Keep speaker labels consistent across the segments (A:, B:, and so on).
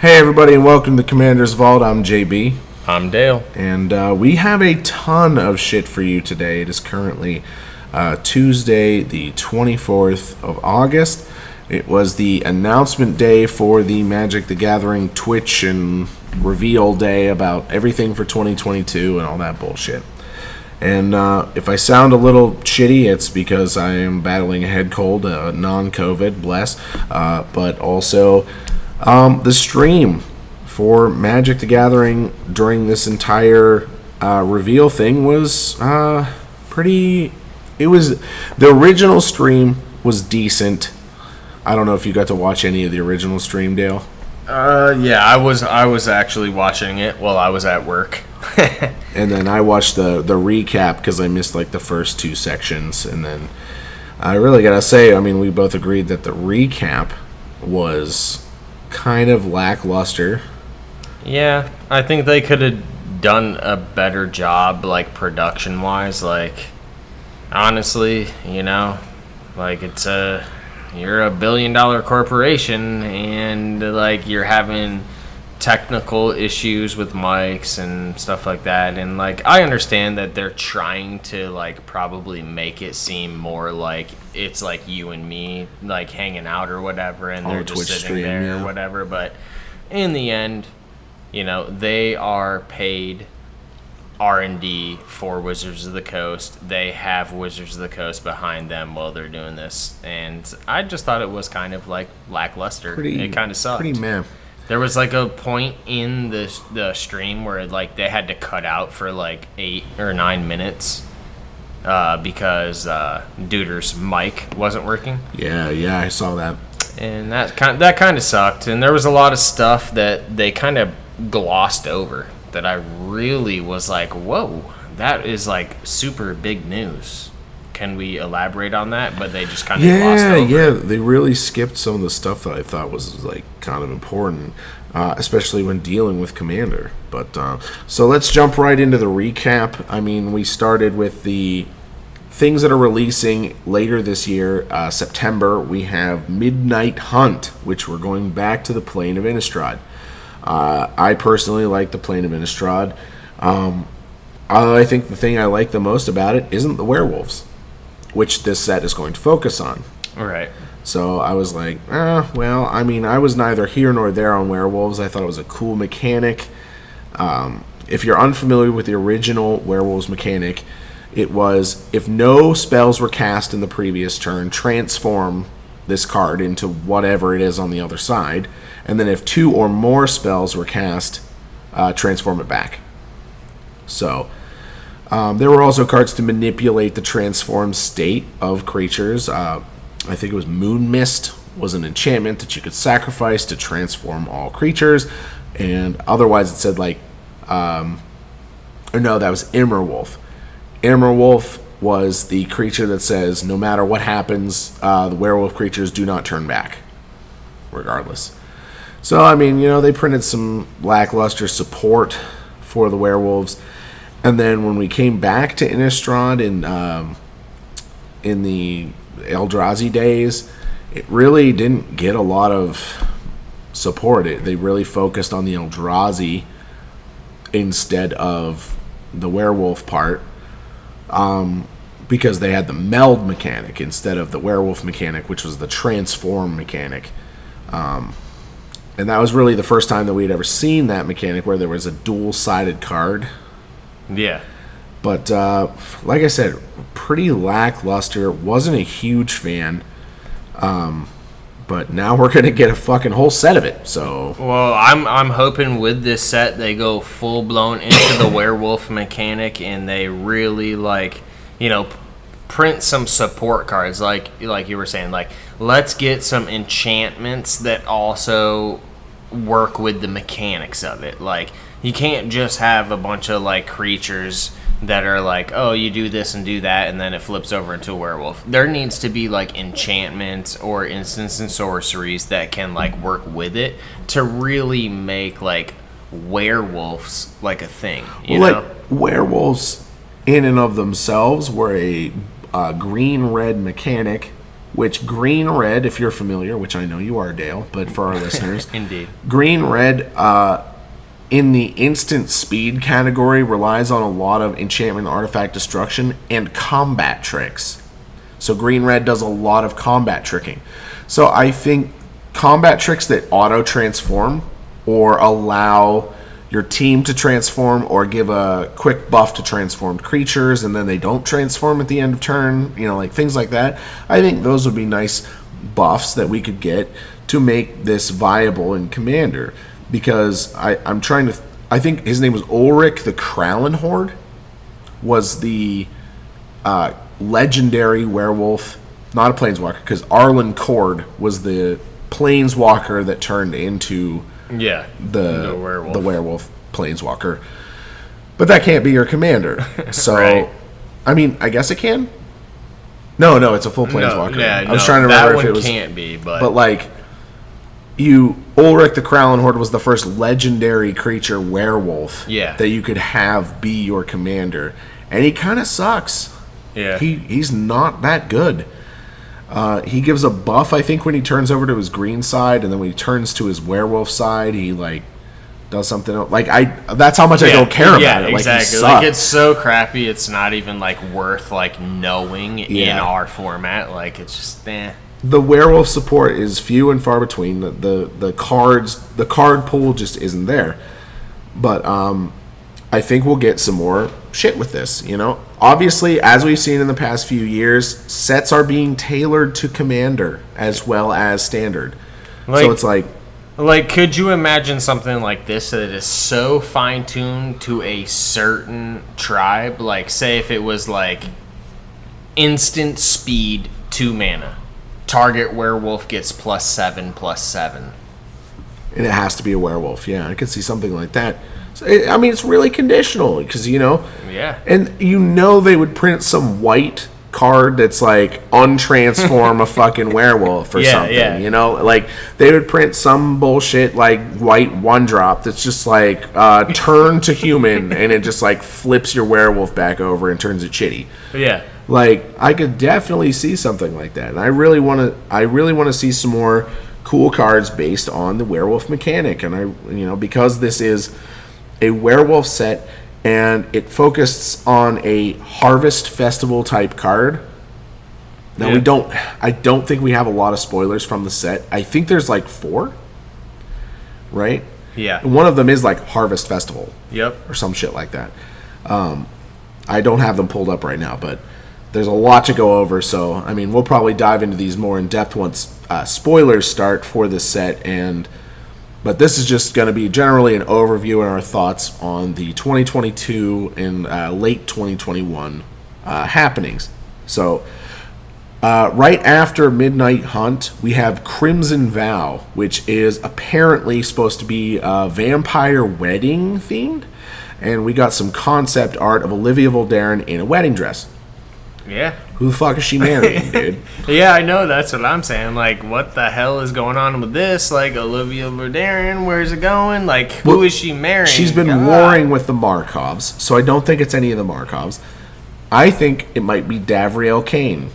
A: Hey, everybody, and welcome to Commander's Vault. I'm JB,
B: I'm Dale.
A: and uh, we have a ton of shit for you today. It is currently uh, Tuesday, the 24th of August. It was the announcement day for the Magic the Gathering Twitch and reveal day about everything for 2022 and all that bullshit. And uh, if I sound a little shitty, it's because I am battling a head cold, uh, non COVID, bless. Uh, but also, um, the stream for Magic the Gathering during this entire uh, reveal thing was uh, pretty. It was. The original stream was decent. I don't know if you got to watch any of the original stream, Dale.
B: Uh, yeah, I was I was actually watching it while I was at work.
A: and then I watched the the recap because I missed like the first two sections, and then I really gotta say, I mean, we both agreed that the recap was kind of lackluster.
B: yeah, I think they could have done a better job, like production wise. Like, honestly, you know, like it's a you're a billion dollar corporation, and like you're having technical issues with mics and stuff like that and like I understand that they're trying to like probably make it seem more like it's like you and me like hanging out or whatever and
A: On
B: they're
A: a
B: just
A: Twitch
B: sitting
A: stream,
B: there
A: yeah.
B: or whatever but in the end you know they are paid R&D for Wizards of the Coast. They have Wizards of the Coast behind them while they're doing this. And I just thought it was kind of like lackluster.
A: Pretty.
B: it kind of sucked.
A: Pretty meh.
B: There was like a point in the the stream where like they had to cut out for like eight or nine minutes uh, because uh, Duder's mic wasn't working,
A: Yeah, yeah, I saw that.
B: and that kind that kind of sucked. And there was a lot of stuff that they kind of glossed over that I really was like, "Whoa, that is like super big news." Can we elaborate on that? But they just kind of
A: Yeah, yeah, they really skipped some of the stuff that I thought was like kind of important, uh, especially when dealing with Commander. But uh, so let's jump right into the recap. I mean, we started with the things that are releasing later this year, uh, September. We have Midnight Hunt, which we're going back to the plane of Innistrad. Uh, I personally like the plane of Innistrad. Um, I think the thing I like the most about it isn't the werewolves, which this set is going to focus on.
B: All right.
A: So I was like, eh, well, I mean, I was neither here nor there on werewolves. I thought it was a cool mechanic. Um, if you're unfamiliar with the original werewolves mechanic, it was if no spells were cast in the previous turn, transform this card into whatever it is on the other side, and then if two or more spells were cast, uh, transform it back. So um, there were also cards to manipulate the transformed state of creatures. Uh, I think it was Moon Mist was an enchantment that you could sacrifice to transform all creatures, and otherwise it said like, um, or no, that was Immerwolf. Immerwolf was the creature that says no matter what happens, uh, the werewolf creatures do not turn back, regardless. So I mean, you know, they printed some lackluster support for the werewolves, and then when we came back to Innistrad in um, in the Eldrazi days, it really didn't get a lot of support. It, they really focused on the Eldrazi instead of the werewolf part um, because they had the meld mechanic instead of the werewolf mechanic, which was the transform mechanic. Um, and that was really the first time that we had ever seen that mechanic where there was a dual sided card.
B: Yeah.
A: But uh, like I said, pretty lackluster. Wasn't a huge fan. Um, but now we're gonna get a fucking whole set of it. So
B: Well, I'm I'm hoping with this set they go full blown into the werewolf mechanic and they really like, you know, print some support cards like like you were saying like let's get some enchantments that also work with the mechanics of it. Like you can't just have a bunch of like creatures that are like, oh, you do this and do that, and then it flips over into a werewolf. There needs to be like enchantments or instants and sorceries that can like work with it to really make like werewolves like a thing. You
A: well,
B: know?
A: like werewolves in and of themselves were a uh, green red mechanic which green red, if you're familiar, which I know you are, Dale, but for our listeners,
B: Indeed.
A: green red uh, in the instant speed category relies on a lot of enchantment artifact destruction and combat tricks. So green red does a lot of combat tricking. So I think combat tricks that auto transform or allow your team to transform or give a quick buff to transformed creatures and then they don't transform at the end of turn, you know, like things like that. I think those would be nice buffs that we could get to make this viable in Commander because I, I'm trying to. I think his name was Ulrich the Krallenhorde was the uh, legendary werewolf, not a planeswalker, because Arlinn Kord was the planeswalker that turned into
B: Yeah.
A: the
B: The werewolf.
A: the werewolf planeswalker. But that can't be your commander. So,
B: Right.
A: I mean, I guess it can. No, no, it's a full planeswalker.
B: No, yeah,
A: I was
B: no,
A: trying to remember if it was,
B: can't be, but,
A: but like, you Ulrich the Krallenhorde was the first legendary creature werewolf.
B: Yeah.
A: that you could have be your commander, and he kind of sucks.
B: yeah,
A: He he's not that good. Uh, he gives a buff, I think, when he turns over to his green side, and then when he turns to his werewolf side, he like does something else. Like I, that's how much I don't care about
B: yeah,
A: it. Like, he
B: exactly. Like
A: sucks.
B: it's so crappy. It's not even like worth like knowing in our format. Like it's just eh.
A: The werewolf support is few and far between. The, the the cards, the card pool just isn't there. But um, I think we'll get some more shit with this. You know, obviously, as we've seen in the past few years, sets are being tailored to commander as well as standard.
B: Like-
A: so it's like
B: Like, could you imagine something like this that is so fine tuned to a certain tribe? Like, say if it was like instant speed, two mana. Target werewolf gets plus seven, plus seven.
A: and it has to be a werewolf. Yeah, I could see something like that. So, it, I mean, it's really conditional because you know,
B: Yeah.
A: and you know they would print some white card that's like untransform a fucking werewolf or
B: Yeah,
A: something.
B: yeah.
A: You know, like they would print some bullshit like white one drop that's just like uh, turn to human and it just like flips your werewolf back over and turns it chitty.
B: Yeah.
A: Like I could definitely see something like that, and I really want to. I really want to see some more cool cards based on the werewolf mechanic, and I, you know, because this is a werewolf set and it focused on a harvest festival type card. Now we don't. I don't think we have a lot of spoilers from the set. I think there's like four, right?
B: Yeah.
A: One of them is like Harvest Festival
B: Yep.
A: or some shit like that. Um, I don't have them pulled up right now, but there's a lot to go over. So, I mean, we'll probably dive into these more in depth once uh, spoilers start for this set. And but this is just going to be generally an overview and our thoughts on the 2022 and uh, late 2021 uh, happenings. So, uh, right after Midnight Hunt, we have Crimson Vow, which is apparently supposed to be a vampire wedding themed. And we got some concept art of Olivia Voldaren in a wedding dress.
B: Yeah.
A: Who the fuck is she marrying, dude?
B: Yeah, I know. That's what I'm saying. Like, what the hell is going on with this? Like, Olivia Voldaren, where's it going? Like, who
A: Well,
B: is she marrying?
A: She's been
B: God.
A: warring with the Markovs, so I don't think it's any of the Markovs. I think it might be Davriel Cane.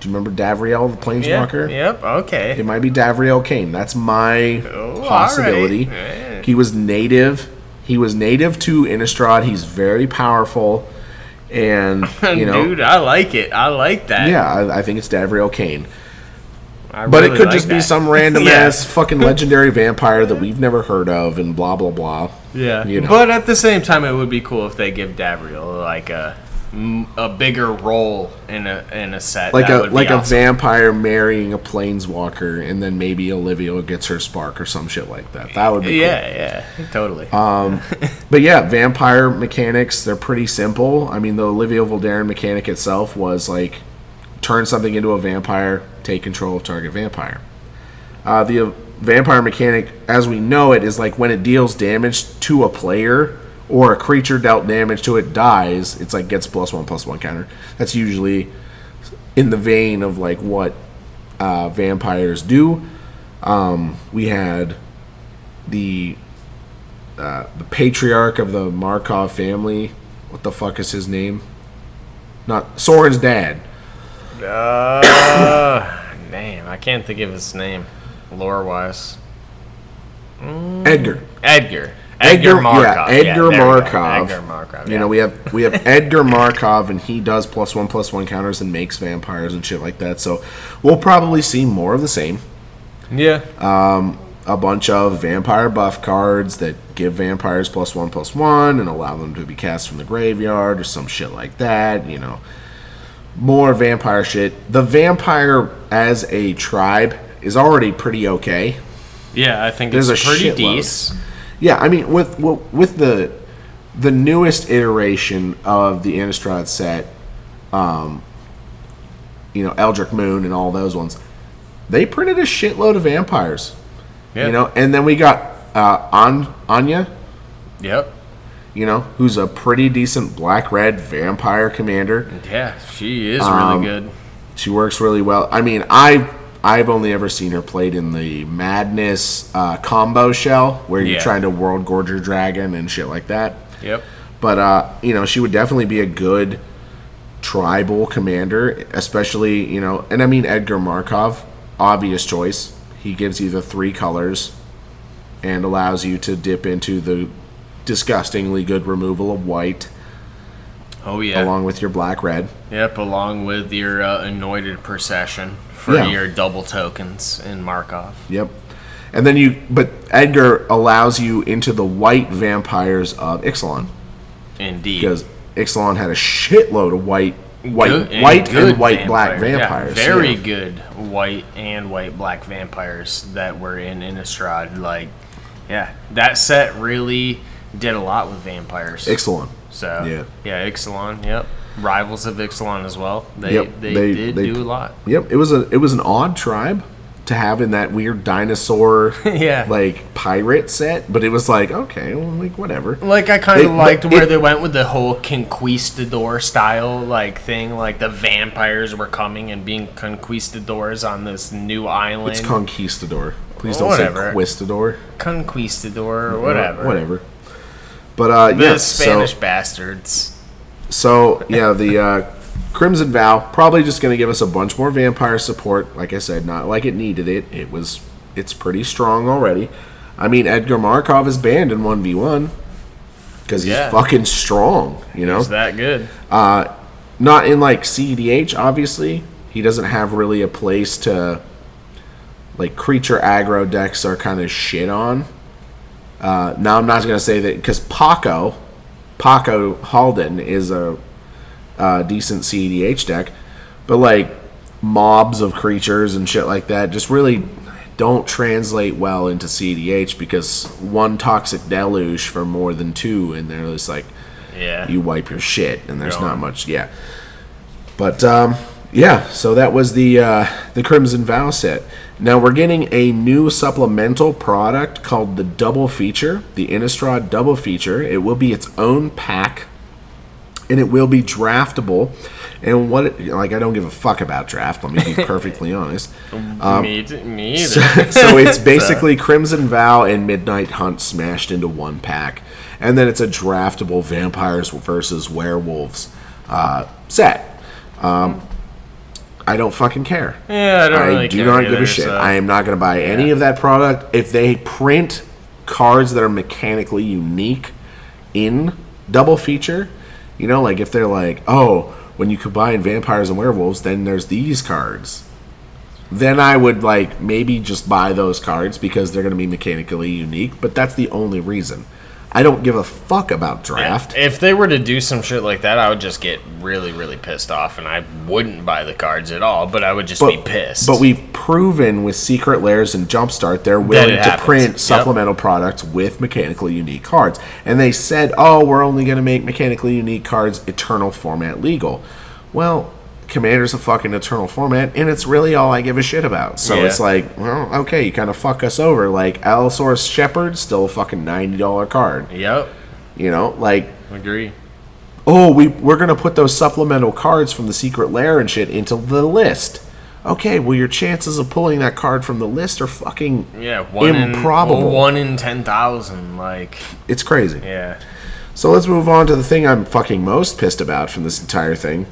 A: Do you remember Davriel, the Planeswalker?
B: Yep. Okay.
A: It might be Davriel Cane. That's my
B: Oh,
A: possibility.
B: alright. Yeah.
A: He was native. He was native to Innistrad. He's very powerful, and you know,
B: Dude, I like it. I like that.
A: yeah, I, I think it's Davriel Cane.
B: I
A: But it could
B: like
A: just be some random
B: Yeah.
A: ass fucking legendary vampire that we've never heard of, and blah blah blah.
B: Yeah.
A: you know.
B: But at the same time, it would be cool if they give Davriel like a a bigger role in a in a set.
A: like
B: That
A: a like a vampire marrying a planeswalker, and then maybe Olivia gets her spark or some shit like that. That would be cool.
B: Yeah, yeah, totally.
A: But yeah, vampire mechanics, they're pretty simple. I mean, the Olivia Voldaren mechanic itself was like turn something into a vampire, take control of target vampire. Uh, the vampire mechanic, as we know it, is like when it deals damage to a player or a creature dealt damage to it dies, it's like gets plus one plus one counter. That's usually in the vein of like what uh, vampires do. Um, we had the uh, the patriarch of the Markov family. What the fuck is his name? Not Sorin's dad.
B: Uh, damn, I can't think of his name, lore wise.
A: Edgar.
B: Edgar.
A: Edgar,
B: Markov.
A: yeah, Edgar
B: go.
A: Markov.
B: Edgar Markov.
A: You
B: yeah.
A: know, we have we have Edgar Markov, and he does plus one plus one counters and makes vampires and shit like that. So we'll probably see more of the same.
B: yeah.
A: Um, a bunch of vampire buff cards that give vampires plus one plus one and allow them to be cast from the graveyard or some shit like that. You know, more vampire shit. The vampire as a tribe is already pretty okay.
B: yeah, I think
A: There's
B: it's
A: a
B: pretty decent.
A: Yeah, I mean with with the the newest iteration of the Innistrad set, um, you know, Eldritch Moon and all those ones, they printed a shitload of vampires.
B: Yeah.
A: You know, and then we got uh, An- Anje,
B: Yep.
A: you know, who's a pretty decent black red vampire commander.
B: Yeah, she is
A: Um,
B: really good.
A: She works really well. I mean, I I've only ever seen her played in the Madness uh, combo shell where you're
B: Yeah.
A: trying to World Gorger Dragon and shit like that.
B: Yep.
A: But uh, you know, she would definitely be a good tribal commander, especially you know, and I mean Edgar Markov, obvious choice. He gives you the three colors and allows you to dip into the disgustingly good removal of white
B: Oh yeah.
A: along with your black red.
B: Yep, along with your uh, anointed procession for
A: Yeah.
B: your double tokens in Markov.
A: Yep. And then you, but Edgar allows you into the white vampires of Ixalan
B: Indeed.
A: because Ixalan had a shitload of white, white,
B: Good-
A: white and white black
B: vampire- yeah,
A: vampires.
B: very
A: yeah.
B: good white and white black vampires that were in Innistrad. Like, yeah, that set really did a lot with vampires.
A: Ixalan.
B: So
A: yeah.
B: yeah, Ixalan. Yep, rivals of Ixalan as well. They
A: Yep,
B: they,
A: they-
B: did
A: they-
B: do a lot.
A: Yep. It was a it was an odd tribe to have in that weird dinosaur
B: Yeah.
A: like pirate set, but it was like okay, well, like whatever.
B: Like I kind of liked where
A: it-
B: they went with the whole conquistador style like thing. Like the vampires were coming and being conquistadors on this new island.
A: It's conquistador. Please don't
B: whatever.
A: say conquistador.
B: conquistador or whatever.
A: Whatever. But uh,
B: The
A: yeah,
B: Spanish
A: so
B: bastards.
A: So yeah, the uh, Crimson Vow probably just going to give us a bunch more vampire support. Like I said, not like it needed it. It was it's pretty strong already. I mean, Edgar Markov is banned in one v one because he's
B: Yeah.
A: fucking strong. You know,
B: Is that good?
A: Uh, not in like CDH. Obviously, he doesn't have really a place to. Like creature aggro decks are kind of shit on. Uh, now I'm not gonna say that because Pako, Pako Haldan is a, a decent CEDH deck, but like mobs of creatures and shit like that just really don't translate well into CDH because one toxic deluge for more than two, and they're just like
B: Yeah.
A: you wipe your shit, and there's not much. Yeah, but um, yeah. So that was the uh, the Crimson Vow set. Now we're getting a new supplemental product called the Double Feature, the Innistrad Double Feature. It will be its own pack, and it will be draftable. And what, it, like, I don't give a fuck about draft. Let me be perfectly honest.
B: me, t- me
A: So,
B: either.
A: so it's basically Crimson Vow and Midnight Hunt smashed into one pack, and then it's a draftable vampires versus werewolves uh, set. Um, I don't fucking care.
B: yeah, I don't
A: I
B: really
A: do not give a shit.
B: so-
A: I am not going to buy any of that product. If they print cards that are mechanically unique in double feature, you know, like if they're like, oh, when you combine vampires and werewolves, then there's these cards. Then I would like maybe just buy those cards because they're going to be mechanically unique, but that's the only reason. I don't give a fuck about draft.
B: If they were to do some shit like that, I would just get really, really pissed off, and I wouldn't buy the cards at all. But I would just be pissed.
A: But we've proven with Secret Lairs and Jumpstart they're willing to
B: happens.
A: print
B: Yep.
A: supplemental products with mechanically unique cards. And they said, oh, we're only going to make mechanically unique cards Eternal format legal. Well, Commander's a fucking Eternal format, and it's really all I give a shit about. So
B: Yeah.
A: it's like, well, okay, you kind of fuck us over. Like, Allosaurus Shepherd, still a fucking $90 card.
B: Yep,
A: You know, like,
B: agree.
A: oh, we we're gonna put those supplemental cards from the secret lair and shit into the list. Okay, well your chances of pulling that card from the list are fucking
B: Yeah, one
A: Improbable.
B: In, well, one in ten thousand. Like,
A: it's crazy.
B: yeah,
A: So let's move on to the thing I'm fucking most pissed about from this entire thing.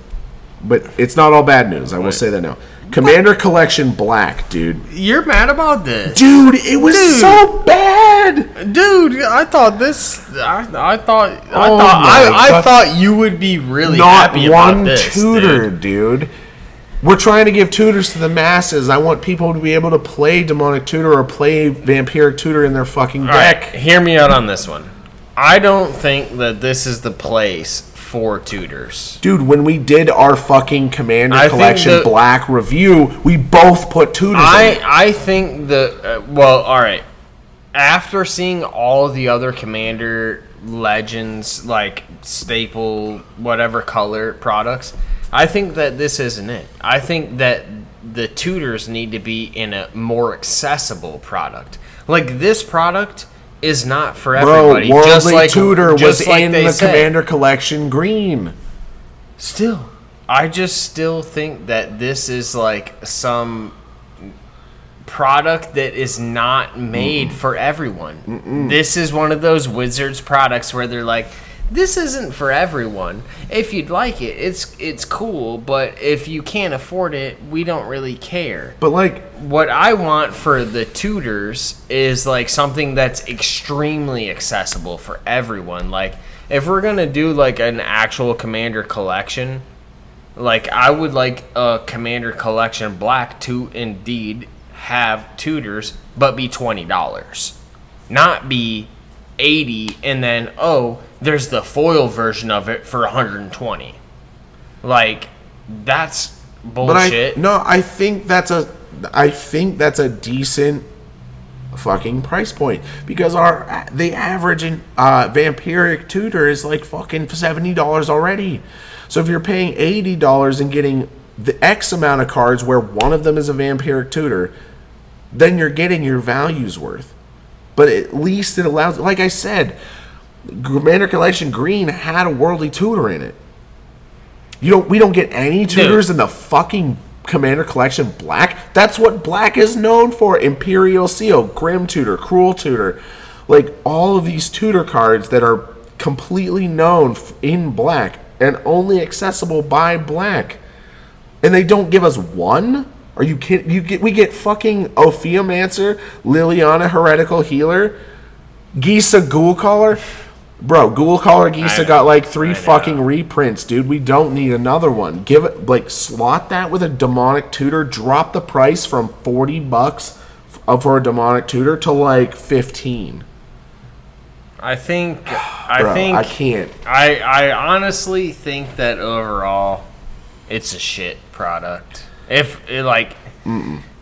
A: But it's not all bad news. I will say that now. Commander Collection Black, dude.
B: You're mad about this,
A: Dude, it was
B: Dude.
A: so bad.
B: dude. I thought this. I, I thought. I
A: Oh
B: thought.
A: my
B: I, I
A: God.
B: thought you would be really
A: Not
B: happy
A: one
B: about this,
A: tutor,
B: dude.
A: dude. We're trying to give tutors to the masses. I want people to be able to play Demonic Tutor or play Vampiric Tutor in their fucking
B: All right,
A: deck.
B: hear me out on this one. I don't think that this is the place for tutors.
A: Dude, when we did our fucking Commander
B: I
A: Collection
B: the-
A: Black review, we both put tutors in
B: I. I think the uh, well, all right. After seeing all the other commander legends like staple whatever color products, I think that this isn't it. I think that the tutors need to be in a more accessible product. Like this product is not for everybody. Bro.
A: Worldly
B: just like
A: Tutor was
B: like
A: in the
B: said.
A: Commander Collection Green.
B: Still, I just still think that this is like some product that is not made for everyone. This is one of those Wizards products where they're like, this isn't for everyone. If you'd like it, it's it's cool, but if you can't afford it, we don't really care.
A: But like,
B: What I want for the tutors is like something that's extremely accessible for everyone. Like if we're going to do like an actual commander collection, like I would like a commander collection black to indeed have tutors but be $20. Not be 80 and then oh, there's the foil version of it for 120. Like that's
A: but
B: bullshit.
A: I no, I think that's a, I think that's a decent fucking price point because our the average in uh, vampiric tutor is like fucking seventy dollars already. So if you're paying eighty dollars and getting the X amount of cards where one of them is a vampiric tutor, then you're getting your value's worth. But at least it allows, like I said, Commander Collection Green had a worldly tutor in it. You don't. We don't get any tutors in the fucking Commander Collection Black. That's what Black is known for. Imperial Seal, Grim Tutor, Cruel Tutor, like all of these tutor cards that are completely known in Black and only accessible by Black. And they don't give us one. Are you kidding? You get we get fucking Ophiomancer, Liliana Heretical Healer, Gisa Ghoul Caller. Bro, Ghoul Caller
B: I-
A: got like three fucking reprints, dude. We don't need another one. Give it like slot that with a demonic tutor. Drop the price from forty bucks for a demonic tutor to like fifteen.
B: I think I
A: Bro,
B: think
A: I can't.
B: I I honestly think that overall, it's a shit product. If it, like,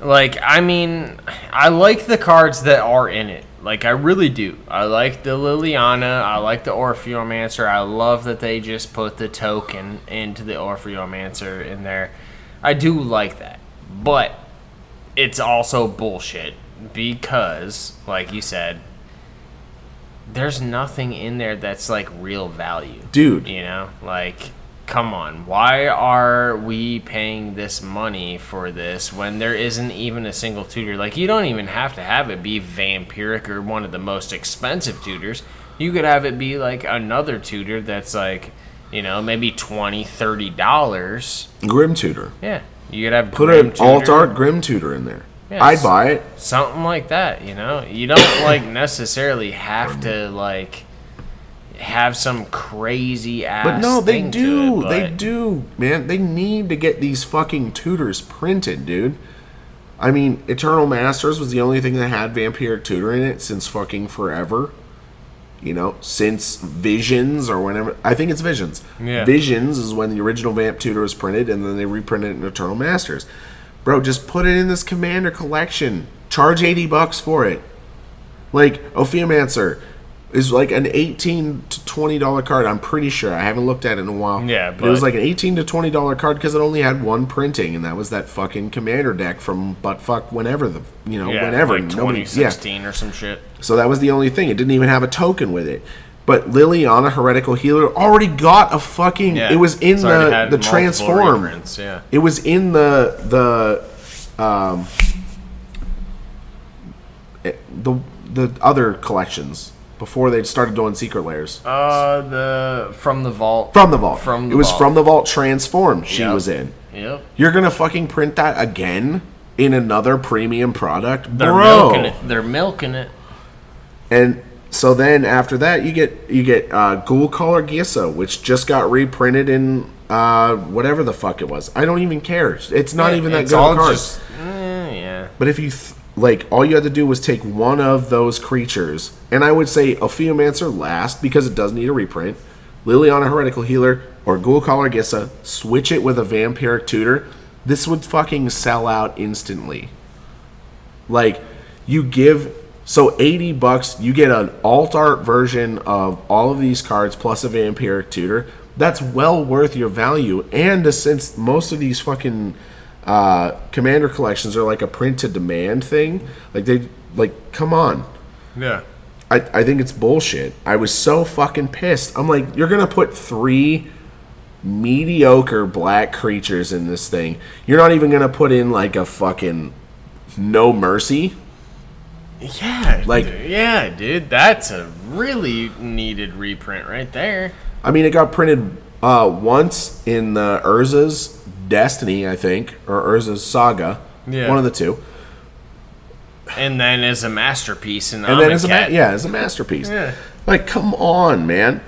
B: like I mean, I like the cards that are in it. Like I really do. I like the Liliana. I like the Ophiomancer. I love that they just put the token into the Ophiomancer in there. I do like that, but it's also bullshit because, like you said, there's nothing in there that's like real value.
A: Dude.
B: You know? Like come on. Why are we paying this money for this when there isn't even a single tutor? Like you don't even have to have it be vampiric or one of the most expensive tutors. You could have it be like another tutor that's like, you know, maybe 20 30 dollars.
A: Grim Tutor.
B: Yeah. You could have
A: Put
B: Grim
A: an alt
B: Tutor.
A: art Grim Tutor in there.
B: Yes.
A: I'd buy it.
B: something like that you know you don't like necessarily have to like have some crazy ass
A: But no, they do.
B: it,
A: they do, man. They need to get these fucking tutors printed, dude. I mean, Eternal Masters was the only thing that had Vampiric Tutor in it since fucking forever. You know, since Visions or whenever. I think it's Visions.
B: Yeah.
A: Visions is when the original Vamp Tutor was printed, and then they reprinted it in Eternal Masters. Bro, just put it in this Commander collection. Charge 80 bucks for it. Like, Ophiomancer is like an 18 to $20 card. I'm pretty sure. I haven't looked at it in a while.
B: Yeah, but
A: it was like an 18 to $20 card because it only had one printing, and that was that fucking Commander deck from but fuck whenever the, you know,
B: yeah,
A: whenever.
B: like
A: Nobody, yeah.
B: 2016 or some shit
A: So that was the only thing. It didn't even have a token with it. But Liliana, Heretical Healer, already got a fucking.
B: yeah
A: It was in the the transform.
B: reprints, yeah
A: It was in the the um eh, the the other collections before they started doing Secret Lairs?
B: Uh, the from the vault.
A: From the vault.
B: From the
A: it was
B: vault.
A: from the vault transformed. She
B: Yep.
A: was in.
B: Yep.
A: You're gonna fucking print that again in another premium product,
B: They're
A: bro.
B: milking it. They're milking it.
A: And so then after that, you get you get uh, Ghoulcaller Gisa, which just got reprinted in uh, whatever the fuck it was. I don't even care. It's not even that good
B: all
A: card.
B: just- eh, yeah.
A: But if you th- like, all you had to do was take one of those creatures, and I would say Ophiomancer last because it does need a reprint. Liliana Heretical Healer or Ghoul Gisa, switch it with a Vampiric Tutor. This would fucking sell out instantly. Like, you give so 80 bucks, you get an alt art version of all of these cards plus a Vampiric Tutor. That's well worth your value. And since most of these fucking uh, commander collections are like a print to demand thing, like they like come on.
B: Yeah.
A: I, I think it's bullshit. I was so fucking pissed. I'm like, you're gonna put three mediocre black creatures in this thing. You're not even gonna put in like a fucking no mercy.
B: Yeah.
A: Like-
B: Like. Yeah, dude. That's a really needed reprint right there.
A: I mean, it got printed uh, once in the Urza's Destiny, I think, or Urza's Saga.
B: Yeah.
A: One of the two.
B: And then as a masterpiece in
A: And then as a ma- yeah, as a masterpiece.
B: Yeah.
A: Like, come on, man.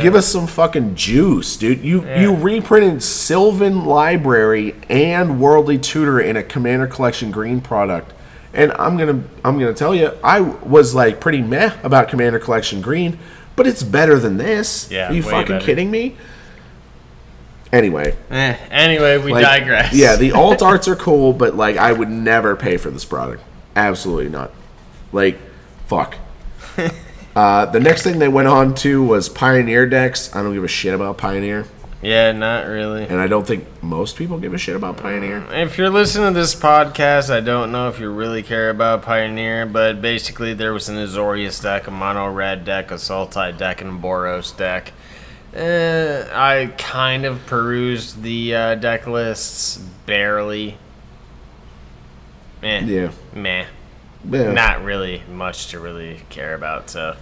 A: Give us some fucking juice, dude. You you reprinted Sylvan Library and Worldly Tutor in a Commander Collection Green product. And I'm gonna I'm gonna tell you, I was like pretty meh about Commander Collection Green, but it's better than this.
B: Yeah,
A: Are you fucking
B: better.
A: kidding me? Anyway,
B: Eh, anyway, we
A: like,
B: digress.
A: Yeah, the alt arts are cool, but like I would never pay for this product. Absolutely not. Like, fuck. uh, the next thing they went on to was Pioneer decks. I don't give a shit about Pioneer,
B: Yeah, not really.
A: and I don't think most people give a shit about Pioneer.
B: If you're listening to this podcast, I don't know if you really care about Pioneer, but basically there was an Azorius deck, a mono red deck, a Sultai deck, and a Boros deck. Uh, I kind of perused the uh, deck lists barely. Eh,
A: Yeah,
B: meh.
A: yeah.
B: Not really much to really care about. So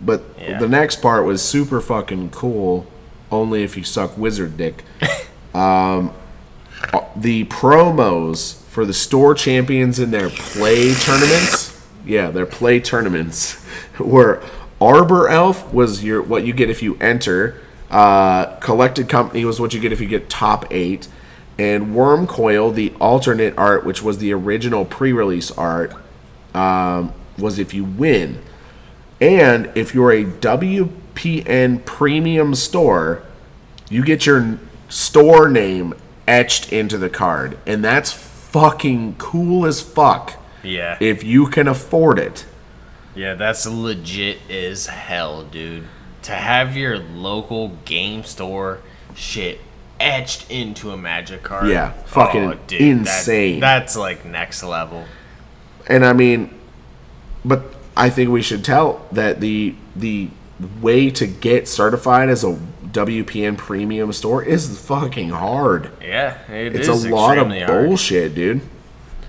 A: But
B: Yeah.
A: the next part was super fucking cool. Only if you suck wizard dick. um, uh, the promos for the store champions in their play tournaments. Yeah, their play tournaments were Arbor Elf was your what you get if you enter. Uh, Collected Company was what you get if you get top eight. And Wurmcoil, the alternate art, which was the original pre-release art, um, was if you win. And if you're a WPN premium store, you get your store name etched into the card. And that's fucking cool as fuck
B: yeah,
A: if you can afford it.
B: yeah, that's legit as hell, dude. To have your local game store shit etched into a magic card.
A: Yeah, fucking
B: Oh, that-
A: insane.
B: that's like next level.
A: And I mean, but I think we should tell that the the way to get certified as a WPN premium store is fucking hard.
B: Yeah, it
A: It's a lot of
B: extremely hard.
A: bullshit, dude.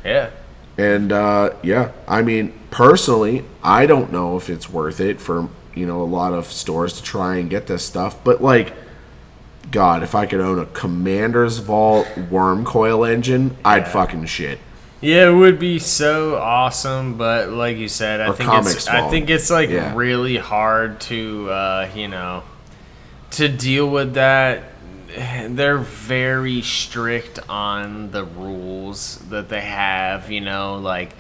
B: Yeah,
A: And uh, yeah, I mean, personally, I don't know if it's worth it for you know a lot of stores to try and get this stuff. But like, God, if I could own a Commander's Vault Wurmcoil engine, I'd fucking shit.
B: yeah, it would be so awesome. But like you said, I
A: Or
B: think it's I think it's like
A: Yeah.
B: really hard to uh, you know to deal with that. They're very strict on the rules that they have. You know, like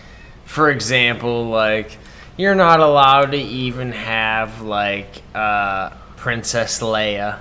B: for example, like you're not allowed to even have like uh, Princess Leia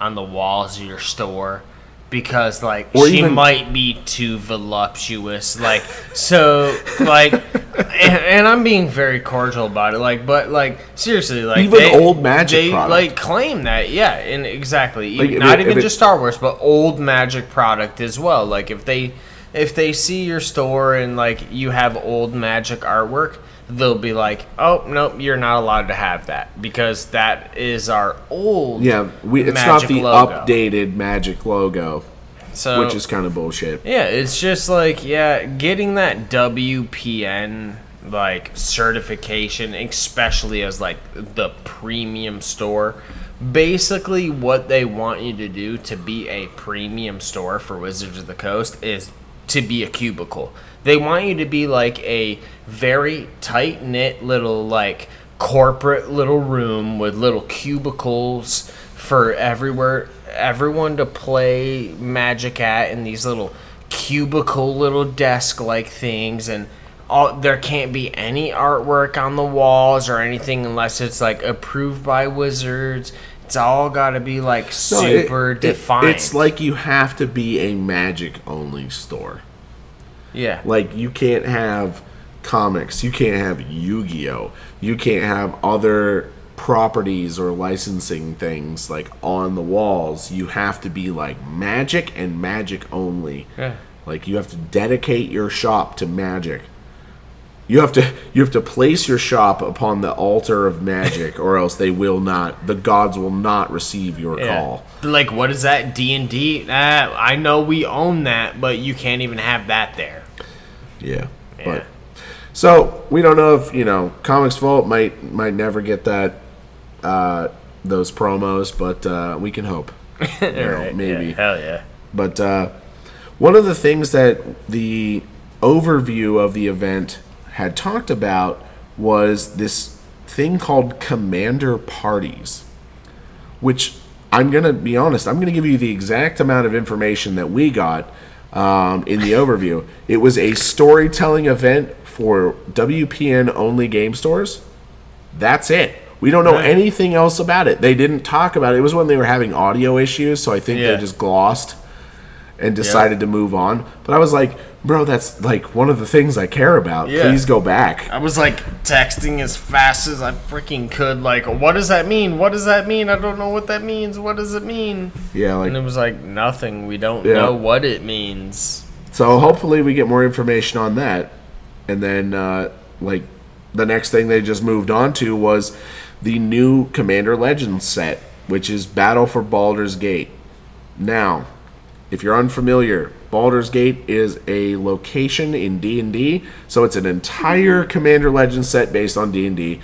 B: on the walls of your store because like
A: Or
B: she
A: even-
B: might be too voluptuous. Like so like and, and i'm being very cordial about it like but like seriously like
A: Even
B: they-
A: old Magic
B: they
A: product.
B: like claim that yeah and exactly.
A: Like, if
B: not
A: it-
B: even
A: if it-
B: just star wars but old magic product as well. Like if they if they see your store and like you have old magic artwork they'll be like oh nope you're not allowed to have that because that is our old
A: Yeah, we, it's not the
B: logo.
A: updated Magic logo,
B: so
A: which is kind of bullshit.
B: yeah, it's just like yeah, getting that WPN like certification, especially as like the premium store. Basically, what they want you to do to be a premium store for Wizards of the Coast is to be a cubicle. They want you to be like a very tight knit little like corporate little room with little cubicles for everywhere everyone to play magic at in these little cubicle little desk like things. And all there can't be any artwork on the walls or anything unless it's like approved by wizards. It's all got to be like
A: No, it-
B: super
A: it-
B: defined.
A: it's like you have to be a magic only store.
B: Yeah
A: Like you can't have comics, you can't have Yu-Gi-Oh, you can't have other properties or licensing things like on the walls. You have to be like magic and magic only.
B: Yeah.
A: Like you have to dedicate your shop to magic. You have to you have to place your shop upon the altar of magic or else they will not the gods will not receive your
B: Yeah.
A: call.
B: Like, what is that? D and D? I know we own that, but you can't even have that there.
A: Yeah.
B: Yeah.
A: But so we don't know if you know Comics Vault might might never get that uh, those promos, but uh, we can hope. You know,
B: Right,
A: maybe.
B: yeah, hell yeah.
A: But uh, one of the things that the overview of the event had talked about was this thing called commander parties, which I'm going to be honest, I'm going to give you the exact amount of information that we got um, in the overview. It was a storytelling event for WPN only game stores. That's it. We don't know
B: Right.
A: anything else about it. They didn't talk about it. It was when they were having audio issues, so I think
B: Yeah.
A: they just glossed and decided to move on. But I was like, bro, that's like one of the things I care about.
B: Yeah.
A: Please go back.
B: I was like texting as fast as I freaking could. Like, what does that mean? What does that mean? I don't know what that means. What does it mean?
A: Yeah,
B: And it was like nothing. We don't
A: Yeah.
B: know what it means.
A: so. Hopefully, we get more information on that, and then uh, like the next thing they just moved on to was the new Commander Legends set, which is Battle for Baldur's Gate. Now, if you're unfamiliar, Baldur's Gate is a location in D&D, so it's an entire Commander Legends set based on D&D,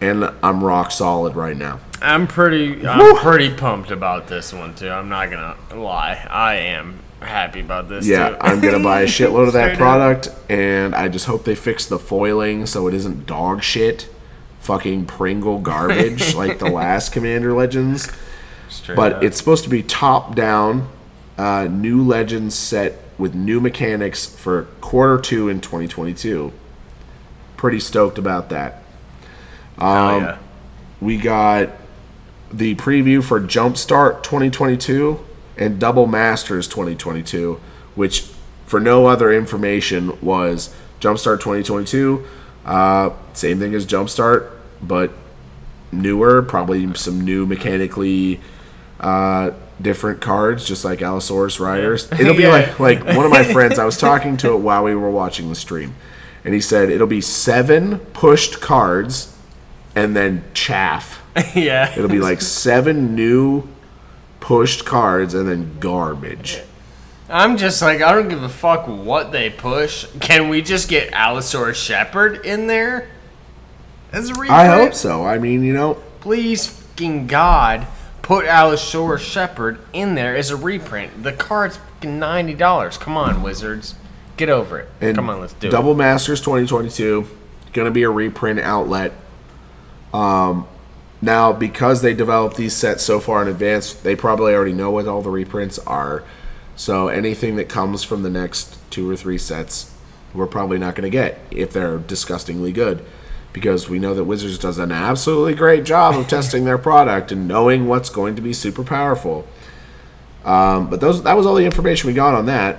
A: and I'm rock solid right now.
B: I'm pretty. I'm
A: Woo!
B: pretty pumped about this one too. I'm not gonna lie. I am happy about this.
A: Yeah. I'm gonna buy a shitload of that product, and I just hope they fix the foiling so it isn't dog shit, fucking Pringle garbage like the last Commander Legends.
B: Straight
A: But
B: up.
A: it's supposed to be top down, uh, new Legends set with new mechanics for quarter two in 2022. Pretty stoked about that. Um,
B: yeah.
A: We got the preview for Jumpstart 2022 and Double Masters 2022, which, for no other information, was Jumpstart 2022. Uh, same thing as Jumpstart, but newer, probably some new mechanically uh, different cards, just like Allosaurus Riders. It'll be
B: Yeah.
A: like like one of my friends. I was talking to it while we were watching the stream, and he said it'll be seven pushed cards, and then chaff.
B: yeah.
A: It'll be like seven new pushed cards, and then garbage.
B: I'm just like I don't give a fuck what they push. Can we just get Allosaurus Shepherd in there as a reprint?
A: I hope so. I mean, you know,
B: Please, fucking God, put Allosaurus Shepherd in there as a reprint. The card's ninety dollars. Come on, Wizards, get over it.
A: And
B: Come on, let's do it.
A: Double
B: it.
A: Masters 2022 going to be a reprint outlet. Um, now because they developed these sets so far in advance, they probably already know what all the reprints are. So anything that comes from the next two or three sets, we're probably not going to get if they're disgustingly good. Because we know that Wizards does an absolutely great job of testing their product and knowing what's going to be super powerful. Um, but those that was all the information we got on that.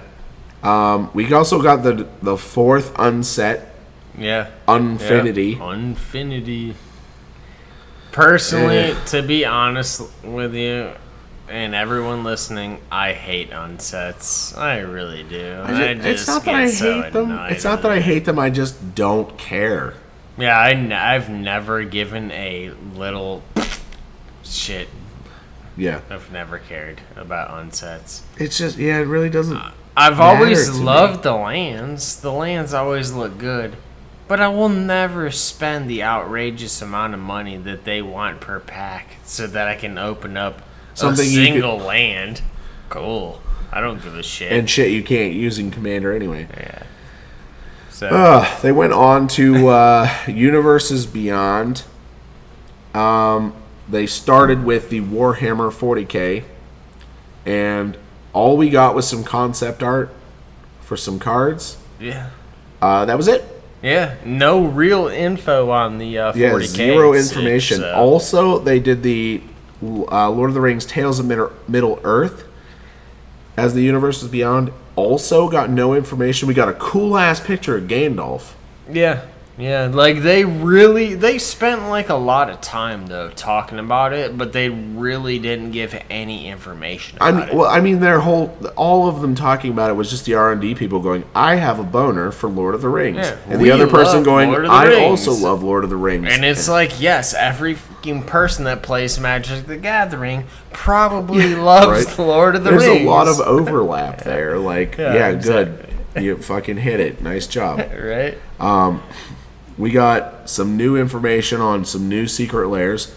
A: Um, we also got the the fourth unset
B: Yeah.
A: Unfinity.
B: Yeah. Unfinity. Personally,
A: Eh.
B: to be honest with you, and everyone listening, I hate unsets. I really do. I
A: I
B: just,
A: it's not that I
B: so
A: hate them. It's not that I hate them. I just don't care.
B: Yeah, I n- I've never given a little shit.
A: Yeah,
B: I've never cared about unsets.
A: it's just yeah. It really doesn't.
B: Uh, I've
A: Matter
B: always
A: to
B: loved the lands. The lands always look good. But I will never spend the outrageous amount of money that they want per pack so that I can open up
A: Something
B: a
A: you
B: single land. Cool. I don't give a shit.
A: and shit you can't use in Commander anyway.
B: yeah. So
A: Uh, they went on to uh, Universes Beyond. Um, they started with the Warhammer 40k, and all we got was some concept art for some cards.
B: yeah.
A: Uh, that was it.
B: Yeah, no real info on the uh, 40k.
A: Yeah, zero information.
B: uh,
A: Also, they did the uh, Lord of the Rings Tales of Middle, Middle Earth as the Universes Beyond. Also, got no information. We got a cool ass picture of Gandalf.
B: Yeah, yeah. Like they really they spent like a lot of time though talking about it, but they really didn't give any information
A: I mean,
B: it.
A: well, I mean, their whole, all of them talking about it was just the R and D people going, "I have a boner for Lord of the Rings,"
B: Yeah,
A: and the other person going,
B: Lord of the
A: "I
B: Rings."
A: also love Lord of the Rings."
B: and it's like, yes, every fucking person that plays Magic the Gathering probably loves
A: right?
B: Lord of the
A: There's
B: Rings.
A: There's a lot of overlap there. Like,
B: Yeah,
A: yeah,
B: exactly.
A: good, you fucking hit it. Nice job.
B: right.
A: Um, we got some new information on some new secret lairs.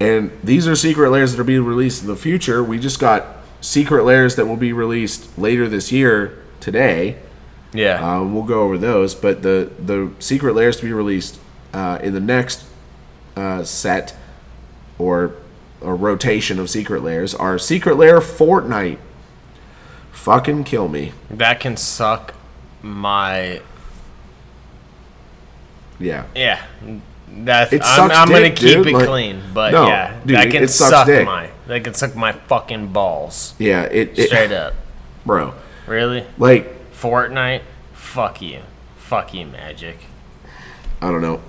A: And these are secret lairs that are being released in the future. We just got secret lairs that will be released later this year today.
B: Yeah.
A: um, we'll go over those but the the secret lairs to be released uh, in the next uh, set or a rotation of secret lairs are secret lair fortnite. Fucking kill me.
B: That can suck my
A: yeah
B: yeah. That's
A: It
B: I'm, I'm gonna keep
A: dude,
B: it
A: like-
B: clean, but
A: No,
B: yeah,
A: dude,
B: that can
A: it sucks
B: suck
A: dick.
B: my that can suck my fucking balls
A: yeah it, it
B: straight up.
A: bro
B: Really?
A: like
B: Fortnite? Fuck you. Fuck you, Magic.
A: I don't know.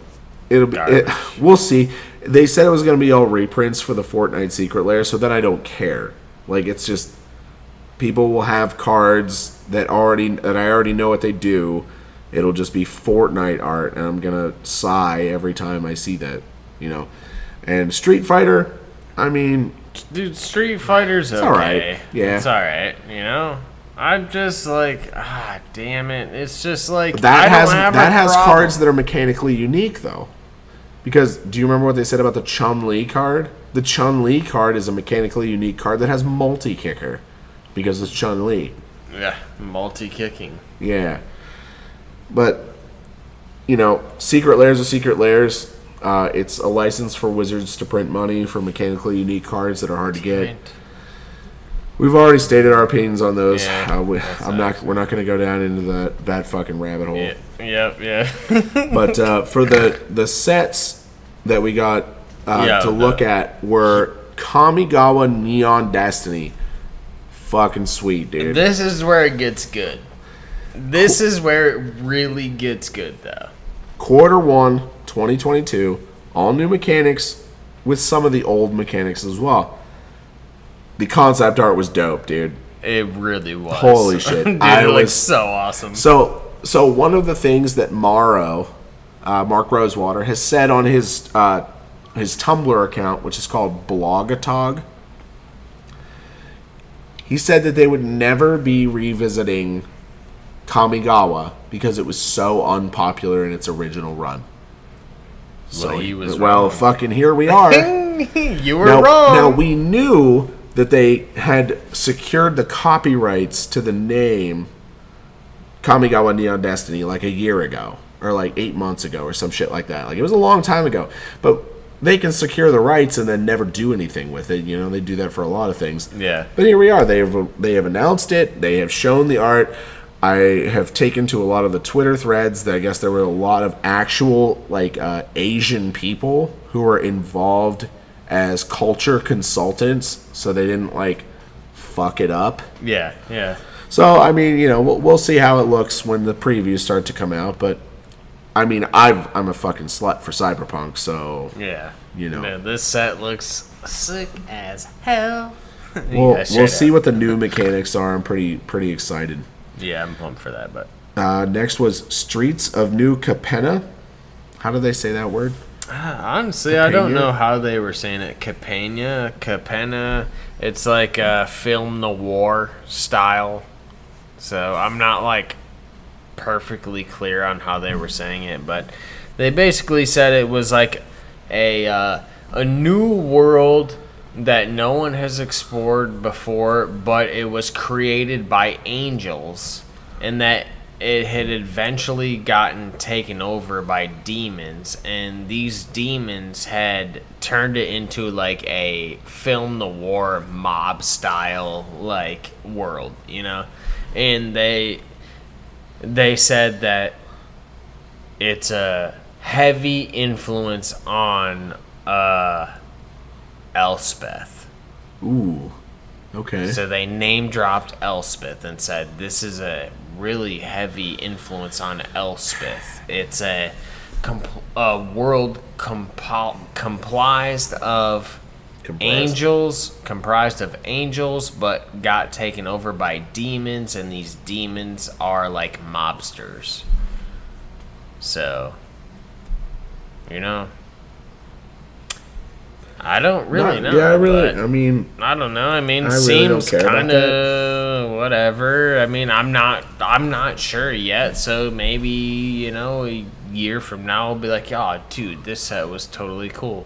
A: It'll be. It, we'll see. They said it was going to be all reprints for the Fortnite secret lair, so then I don't care. Like it's just people will have cards that already that I already know what they do. It'll just be Fortnite art, and I'm gonna sigh every time I see that. You know, and Street Fighter. I mean,
B: Dude, Street Fighter's okay.
A: alright. Yeah.
B: It's alright, you know? I'm just like, ah, damn it. It's just like
A: that
B: I
A: has
B: don't have
A: that has
B: problem.
A: cards that are mechanically unique though. Because do you remember what they said about the Chun Li card? The Chun Li card is a mechanically unique card that has multi kicker because it's Chun Li.
B: Yeah, multi kicking.
A: Yeah. But you know, secret lairs are secret lairs. Uh, it's a license for wizards to print money for mechanically unique cards that are hard to get. We've already stated our opinions on those.
B: Yeah,
A: uh, we, I'm not. We're not going to go down into that that fucking rabbit hole.
B: Yeah, yep, yeah.
A: but uh, for the the sets that we got uh,
B: Yeah,
A: to look at were Kamigawa Neon Destiny. Fucking sweet, dude.
B: this is where it gets good. This is where it really gets good, though.
A: Quarter one, 2022. All new mechanics with some of the old mechanics as well. The concept art was dope, dude.
B: It really was.
A: Holy shit.
B: Dude,
A: I
B: it looks
A: was-
B: so awesome.
A: So, so one of the things that MaRo, uh, Mark Rosewater, has said on his uh, his Tumblr account, which is called Blogatog, he said that they would never be revisiting Kamigawa because it was so unpopular in its original run. So
B: Well, he was
A: well,
B: wrong.
A: fucking here we are.
B: you were
A: Now,
B: wrong.
A: now we knew that they had secured the copyrights to the name Kamigawa Neon Destiny like a year ago or like eight months ago or some shit like that. Like it was a long time ago, but they can secure the rights and then never do anything with it. You know, they do that for a lot of things.
B: Yeah.
A: But here we are. They have they have announced it. They have shown the art. I have taken to a lot of the Twitter threads. That I guess there were a lot of actual like uh, Asian people who were involved as culture consultants, so they didn't like fuck it up.
B: yeah, yeah.
A: So I mean, you know, we'll, we'll see how it looks when the previews start to come out. But I mean, I've, I'm a fucking slut for Cyberpunk, so
B: Yeah.
A: You know.
B: Man, this set looks sick as hell.
A: we'll,
B: Yeah,
A: we'll see what the new mechanics are. I'm pretty pretty excited.
B: Yeah, I'm pumped for that, but
A: Uh, next was Streets of New Capenna. How do they say that word?
B: Ah, honestly, I don't know how they were saying it. Capena, Capenna. It's like a film noir style. So I'm not like perfectly clear on how they were saying it, but they basically said it was like a uh, a new world that no one has explored before, but it was created by angels, and that it had eventually gotten taken over by demons, and these demons had turned it into like a film noir mob style like world, you know, and they they said that it's a heavy influence on uh, Elspeth.
A: Ooh. Okay.
B: So they name dropped Elspeth and said this is a really heavy influence on Elspeth. It's a, comp- a world comprised of
A: Comprised.
B: angels, comprised of angels, but got taken over by demons, and these demons are like mobsters. So, you know. I don't really
A: Not-
B: know.
A: yeah, I really. I mean,
B: I don't know. I mean,
A: I really
B: seems kind of whatever. I mean, I'm not. I'm not sure yet. So maybe you know, a year from now, I'll be like, "Yeah, dude, this set was totally cool."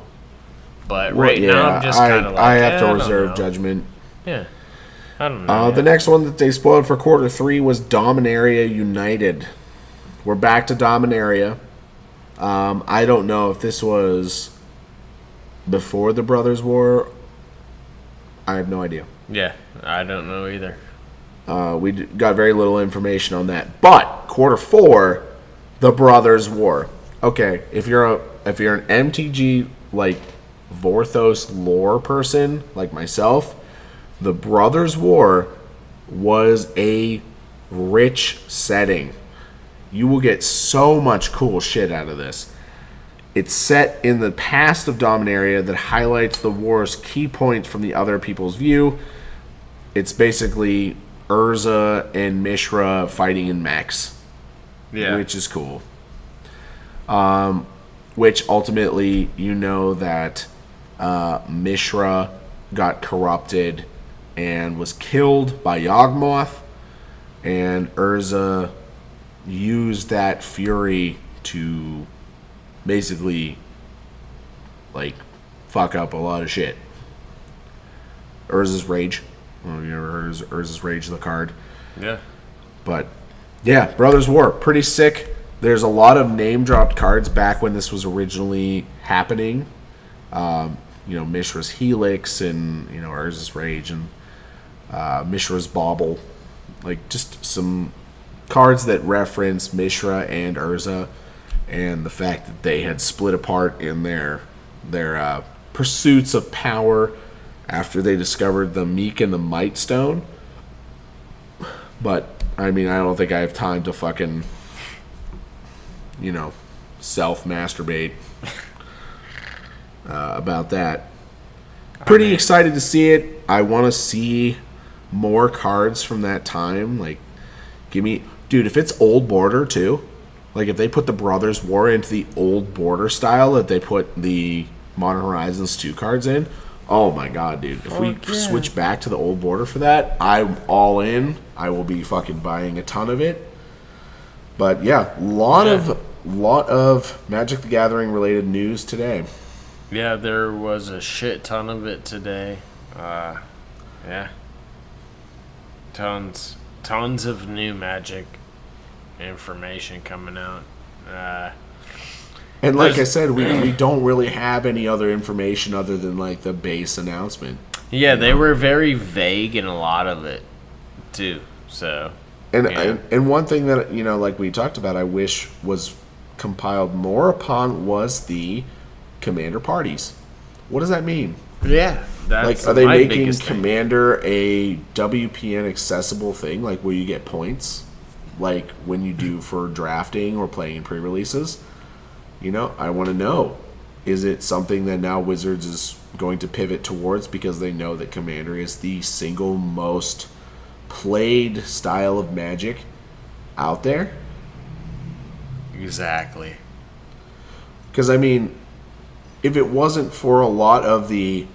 B: But
A: well,
B: right
A: yeah,
B: now, I'm just kind of like,
A: I have
B: "Eh,
A: to
B: I
A: reserve judgment.
B: Yeah, I don't know.
A: Uh, the next one that they spoiled for quarter three was Dominaria United. We're back to Dominaria. Um, I don't know if this was before the Brothers War. I have no idea.
B: yeah, I don't know either.
A: Uh, we d- got very little information on that. But quarter four, the Brothers War. Okay, if you're a if you're an MTG like Vorthos lore person like myself, the Brothers War was a rich setting. You will get so much cool shit out of this. It's set in the past of Dominaria that highlights the war's key points from the other people's view. It's basically Urza and Mishra fighting in mechs,
B: Yeah,
A: which is cool. Um, which ultimately, you know that uh, Mishra got corrupted and was killed by Yawgmoth, and Urza used that fury to basically like fuck up a lot of shit. Urza's Rage. Well, you ever heard Urza's Rage, the card?
B: yeah,
A: But yeah, Brothers War, pretty sick. There's a lot of name dropped cards back when this was originally happening. Um, you know, Mishra's Helix and, you know, Urza's Rage and uh, Mishra's Bauble. Like, just some cards that reference Mishra and Urza and the fact that they had split apart in their their uh, pursuits of power after they discovered the Meek and the Might Stone. But I mean, I don't think I have time to fucking, you know, self masturbate uh, about that. Pretty excited to see it. I want to see more cards from that time. Like, give me, dude, if it's old border too, like if they put the Brothers War into the old border style that they put the Modern Horizons 2 cards in, oh my god, dude. If we
B: yeah.
A: switch back to the old border for that, I'm all in. I will be fucking buying a ton of it. But yeah, lot
B: Yeah.
A: of lot of Magic the Gathering related news today.
B: yeah. There was a shit ton of it today. Uh, yeah, tons, tons of new magic information coming out. Uh,
A: And like I said, we, we don't really have any other information other than like the base announcement.
B: Yeah, they were very vague in a lot of it, too. So,
A: And,
B: Yeah.
A: and and one thing that you know, like we talked about, I wish was compiled more upon was the commander parties. What does that mean?
B: yeah, that's
A: like, are they
B: my
A: making
B: biggest thing.
A: commander a WPN accessible thing, like where you get points, like when you do for drafting or playing in pre-releases? You know, I want to know. Is it something that now Wizards is going to pivot towards because they know that Commander is the single most played style of Magic out there?
B: Exactly.
A: Because I mean, if it wasn't for a lot of the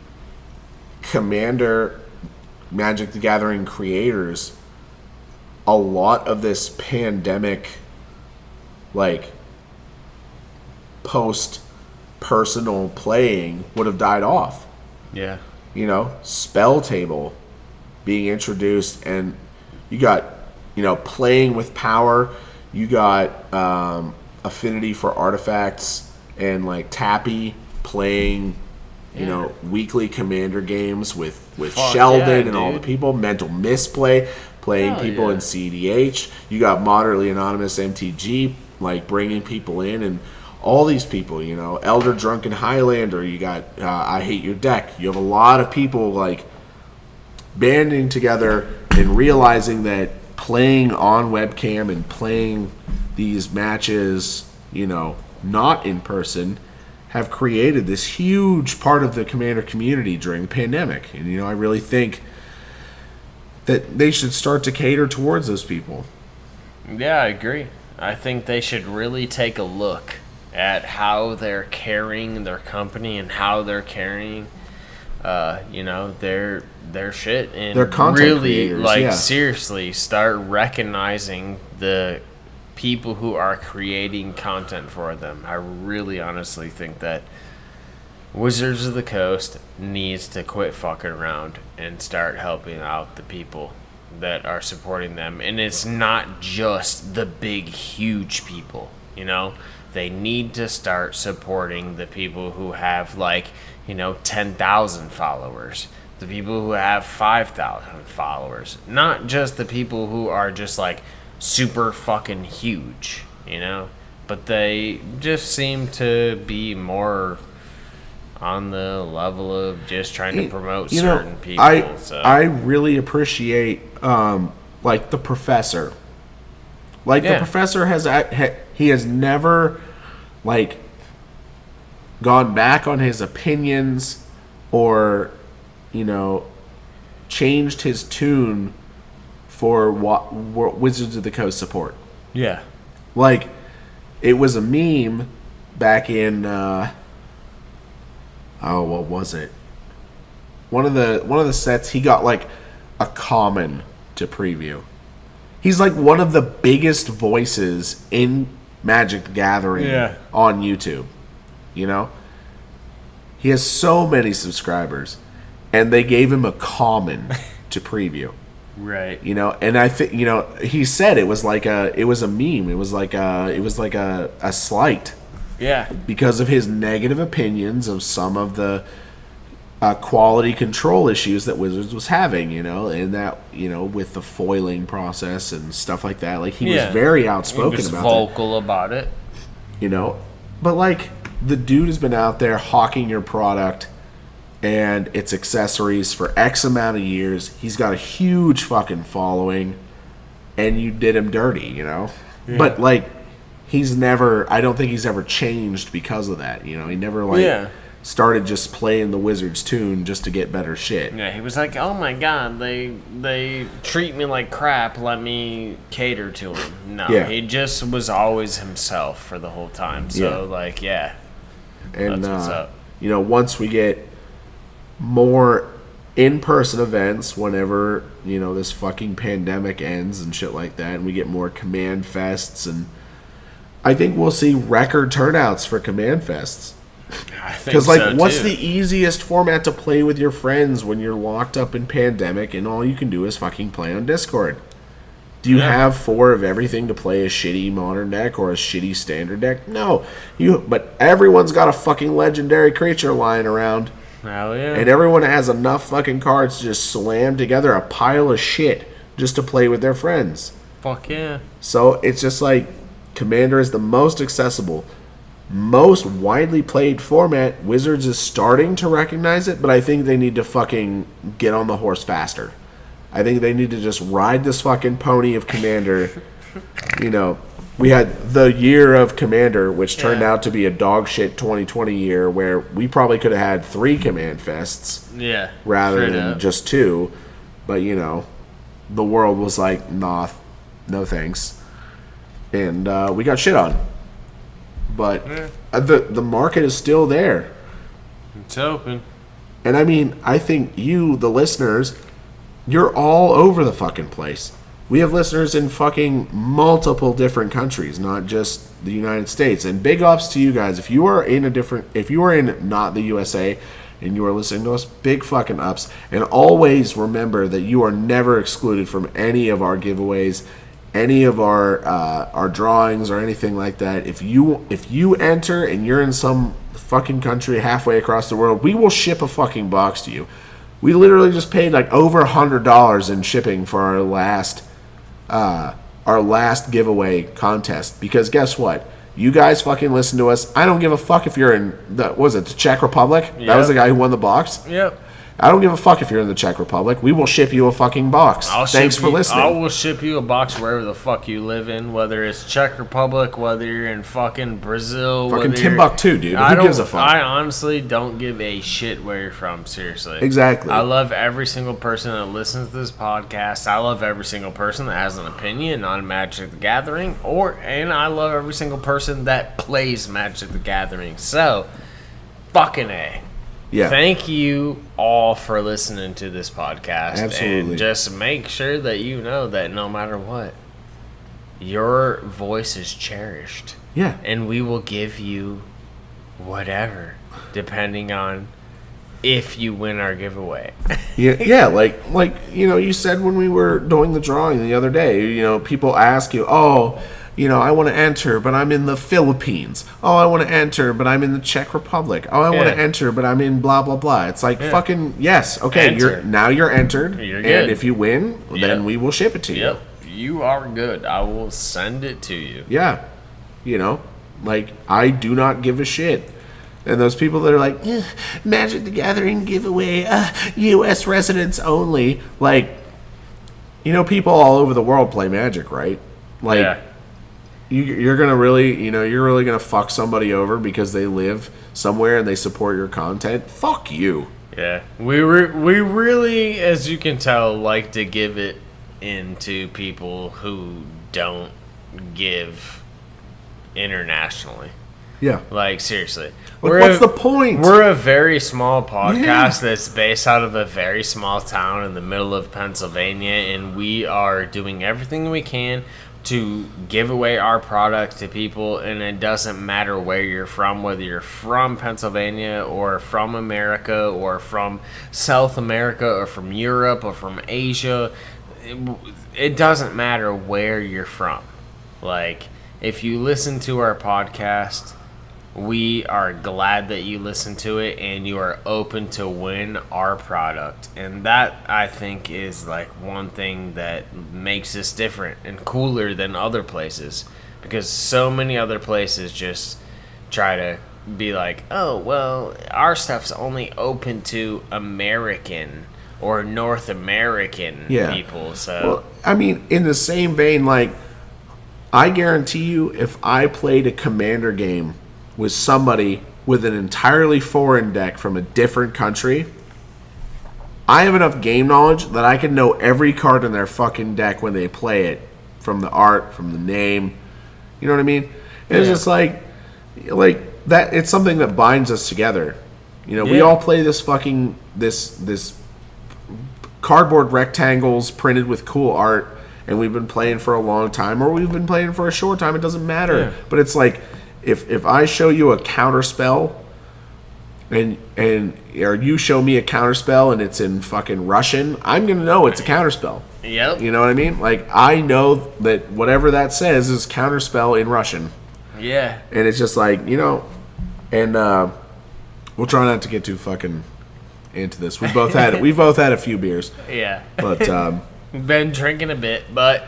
A: Commander Magic the Gathering creators a lot of this pandemic, like post personal playing, would have died off.
B: Yeah.
A: You know, SpellTable being introduced, and you got you know playing with power. You got um, affinity for artifacts and like Tappy playing. You know, weekly commander games with with
B: Fuck
A: Sheldon
B: yeah,
A: and all the people. Mental misplay playing people
B: yeah.
A: in CDH. You got moderately anonymous MTG like bringing people in and all these people. You know, Elder Drunken Highlander. You got uh, I hate your deck. You have a lot of people like banding together and realizing that playing on webcam and playing these matches, you know, not in person, have created this huge part of the commander community during the pandemic. And, you know, I really think that they should start to cater towards those people.
B: Yeah, I agree. I think they should really take a look at how they're carrying their company and how they're carrying, uh, you know, their their shit and
A: Their content
B: really
A: creators,
B: like
A: yeah.
B: seriously start recognizing the people who are creating content for them. I really honestly think that Wizards of the Coast needs to quit fucking around and start helping out the people that are supporting them. And it's not just the big, huge people, you know? They need to start supporting the people who have, like, you know, 10,000 followers, the people who have 5,000 followers, not just the people who are just, like, super fucking huge, you know? But they just seem to be more on the level of just trying to promote
A: you
B: certain
A: know,
B: people.
A: I
B: so.
A: I really appreciate um, like the professor. Like the professor has he has never like gone back on his opinions or you know changed his tune for what Wizards of the Coast support.
B: yeah.
A: Like it was a meme back in uh oh what was it? One of the one of the sets he got like a common to preview. He's like one of the biggest voices in Magic the Gathering
B: Yeah.
A: on YouTube. You know? He has so many subscribers and they gave him a common to preview
B: Right.
A: you know and i think you know he said it was like a it was a meme it was like a it was like a, a slight
B: Yeah.
A: because of his negative opinions of some of the uh, quality control issues that wizards was having you know and that you know with the foiling process and stuff like that like he
B: Yeah.
A: was very outspoken
B: was
A: about that
B: vocal about it.
A: you know but like the dude has been out there hawking your product and its accessories for x amount of years he's got a huge fucking following and you did him dirty you know but like he's never i don't think he's ever changed because of that you know he never like
B: Yeah.
A: started just playing the wizard's tune just to get better shit
B: Yeah, he was like, "Oh my god, they they treat me like crap. Let me cater to him." No,
A: Yeah.
B: he just was always himself for the whole time. So
A: Yeah.
B: like, yeah,
A: and uh,
B: up.
A: you know once we get more in-person events whenever you know this fucking pandemic ends and shit like that and we get more command fests and i think we'll see record turnouts for command fests because like
B: so,
A: what's
B: too.
A: the easiest format to play with your friends when you're locked up in pandemic and all you can do is fucking play on discord do you
B: Yeah.
A: have four of everything to play a shitty modern deck or a shitty standard deck no you but everyone's got a fucking legendary creature lying around
B: Hell yeah.
A: and everyone has enough fucking cards to just slam together a pile of shit just to play with their friends.
B: Fuck yeah.
A: So it's just like Commander is the most accessible, most widely played format. Wizards is starting to recognize it, but I think they need to fucking get on the horse faster. I think they need to just ride this fucking pony of Commander. you know, we had the year of Commander, which turned
B: Yeah.
A: out to be a dog shit 2020 year where we probably could have had three Command Fests
B: Yeah.
A: rather than
B: up.
A: just two. But you know, the world was like, nah, no thanks, and uh, we got shit on. But uh, the the market is still there,
B: It's open.
A: and I mean, I think you, the listeners, you're all over the fucking place. We have listeners in fucking multiple different countries, not just the United States. And big ups to you guys. If you are in a different, if you are in not the USA and you are listening to us, big fucking ups. And always remember that you are never excluded from any of our giveaways, any of our uh, our drawings or anything like that. If you if you enter and you're in some fucking country halfway across the world, we will ship a fucking box to you. We literally just paid like over a hundred dollars in shipping for our last uh, our last giveaway contest because guess what? You guys fucking listen to us. I don't give a fuck if you're in the what was it the Czech Republic? That was the guy who won the box.
B: Yep.
A: I don't give a fuck if you're in the Czech Republic. We will ship you a fucking box.
B: I'll
A: Thanks for
B: you-
A: listening.
B: I will ship you a box wherever the fuck you live in, whether it's Czech Republic, whether you're in fucking Brazil,
A: Fucking Timbuktu, dude.
B: I
A: Who gives a fuck?
B: I honestly don't give a shit where you're from. Seriously,
A: Exactly.
B: I love every single person that listens to this podcast. I love every single person that has an opinion on Magic the Gathering, or and I love every single person that plays Magic the Gathering. So, fucking a.
A: yeah.
B: Thank you all for listening to this podcast.
A: Absolutely.
B: And just make sure that you know that no matter what, your voice is cherished.
A: yeah.
B: And we will give you whatever, depending on if you win our giveaway.
A: Yeah, yeah, like like you know, you said when we were doing the drawing the other day, you know, people ask you, "Oh, you know, I want to enter, but I'm in the Philippines. Oh, I want to enter, but I'm in the Czech Republic. Oh, I want
B: Yeah.
A: to enter, but I'm in blah blah blah." It's like
B: Yeah.
A: fucking yes, okay, you're now you're entered,
B: You're
A: and if you win, then
B: Yep.
A: we will ship it to you.
B: yep. You are good. I will send it to you.
A: Yeah, you know, like I do not give a shit. And those people that are like, "Eh, Magic the Gathering giveaway, uh, U.S. residents only. Like, you know, people all over the world play Magic, right? Like,
B: yeah.
A: You, you're gonna really, you know, you're really gonna fuck somebody over because they live somewhere and they support your content. Fuck you.
B: Yeah, we re- we really, as you can tell, like to give it into people who don't give internationally.
A: Yeah.
B: Like seriously,
A: Like, what's the point?
B: We're a very small podcast
A: Yeah.
B: that's based out of a very small town in the middle of Pennsylvania, and we are doing everything we can to give away our product to people. And it doesn't matter where you're from, whether you're from Pennsylvania or from America or from South America or from Europe or from Asia. It, it doesn't matter where you're from. Like, if you listen to our podcast, we are glad that you listen to it and you are open to win our product. And that, I think, is like one thing that makes us different and cooler than other places. Because so many other places just try to be like, oh, well, our stuff's only open to American or North American
A: Yeah.
B: people. So,
A: Well, I mean, in the same vein, like, I guarantee you, if I played a commander game with somebody with an entirely foreign deck from a different country, I have enough game knowledge that I can know every card in their fucking deck when they play it from the art, from the name. You know what I mean? It's
B: Yeah.
A: just like, like that. It's something that binds us together. You know, we all play this fucking this this cardboard rectangles printed with cool art and we've been playing for a long time or we've been playing for a short time it doesn't matter
B: Yeah.
A: but it's like if if i show you a counter spell and and or you show me a counter spell and it's in fucking russian i'm gonna know it's a counter spell
B: yep.
A: you know what i mean like i know that whatever that says is counter spell in russian
B: Yeah.
A: and it's just like you know and uh we'll try not to get too fucking into this we both had we both had a few beers
B: Yeah.
A: but um
B: Been drinking a bit, but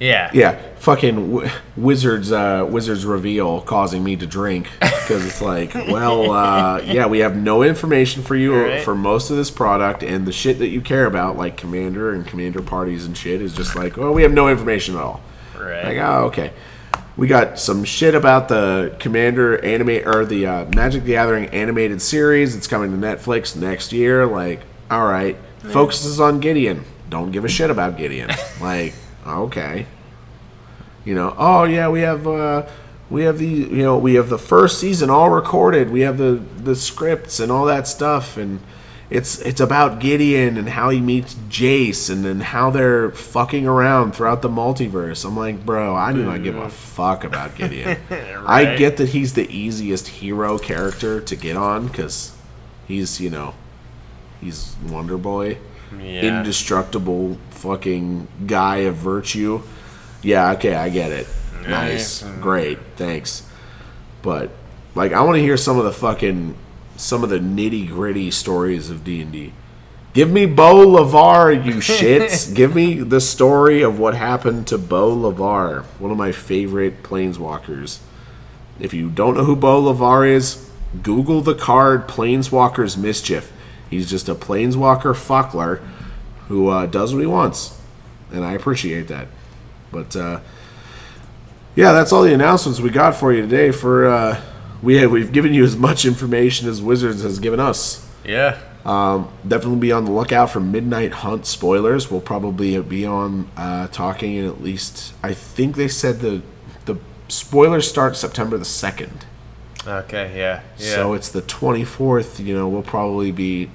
B: yeah.
A: Yeah, fucking w- wizards, uh, wizards reveal causing me to drink because it's like, well, uh, yeah, we have no information for you
B: Right.
A: for most of this product, and the shit that you care about, like commander and commander parties and shit, is just like, oh, we have no information at all.
B: Right.
A: Like, oh, okay. We got some shit about the Commander anime or the uh, Magic the Gathering animated series. It's coming to Netflix next year. Like, all right, focuses on Gideon. Don't give a shit about Gideon. like, okay, you know. Oh yeah, we have uh, we have the you know we have the first season all recorded. We have the the scripts and all that stuff, and it's it's about Gideon and how he meets Jace and then how they're fucking around throughout the multiverse. I'm like, bro, I do not give a fuck about Gideon. I get that he's the easiest hero character to get on because he's you know he's Wonder Boy,
B: Yeah.
A: indestructible fucking guy of virtue. Yeah, okay, I get it. Nice, great, thanks. But like, I want to hear some of the fucking some of the nitty gritty stories of D and D. Give me Bo Levar, you shits. Give me the story of what happened to Bo Levar, one of my favorite planeswalkers. If you don't know who Bo Levar is, Google the card Planeswalker's Mischief. He's just a Planeswalker fuckler who uh, does what he wants. And I appreciate that. But uh, yeah, that's all the announcements we got for you today. For uh, we have, we've given you as much information as Wizards has given us.
B: yeah.
A: Um, definitely be on the lookout for Midnight Hunt spoilers. We'll probably be on uh, talking in at least. I think they said the the spoilers start September the second.
B: Okay. Yeah. Yeah.
A: So it's the twenty fourth. You know, we'll probably be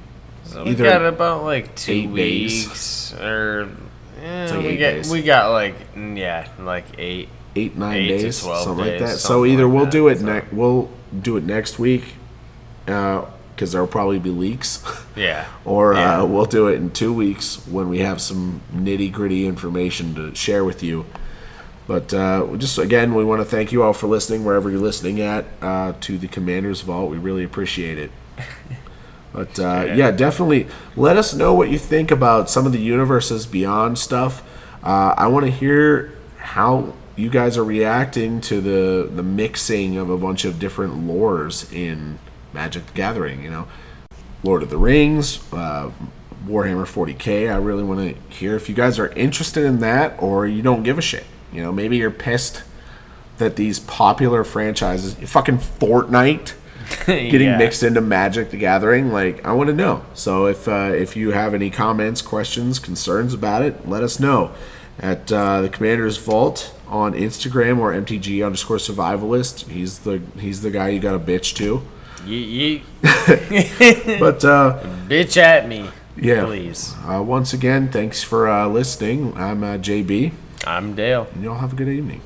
B: So we got about like two
A: eight days.
B: weeks, or eh,
A: like
B: we got
A: days.
B: we got like yeah, like eight.
A: eight nine
B: Eight to
A: days,
B: 12
A: something like
B: days,
A: that. So either
B: like
A: we'll
B: that,
A: do it
B: so.
A: next. We'll do it next week, because there'll probably be leaks.
B: Yeah.
A: or
B: Yeah.
A: uh, we'll do it in two weeks when we have some nitty gritty information to share with you. But uh, just again, we want to thank you all for listening wherever you're listening at uh, to the Commander's Vault. We really appreciate it. But uh, yeah. definitely let us know what you think about some of the universes beyond stuff. Uh, I want to hear how you guys are reacting to the the mixing of a bunch of different lores in Magic the Gathering. You know, Lord of the Rings, uh, Warhammer 40k. I really want to hear if you guys are interested in that or you don't give a shit. You know, maybe you're pissed that these popular franchises, fucking Fortnite, getting
B: Yeah.
A: mixed into Magic the Gathering. Like, I want to know. So if uh, if you have any comments, questions, concerns about it, let us know at uh, the Commander's Vault on Instagram or MTG underscore Survivalist. He's the he's the guy you got a bitch to.
B: Ye- ye-
A: But uh,
B: bitch at me,
A: yeah,
B: please.
A: Uh, once again, thanks for uh, listening. I'm uh, JB,
B: I'm Dale.
A: and y'all have a good evening.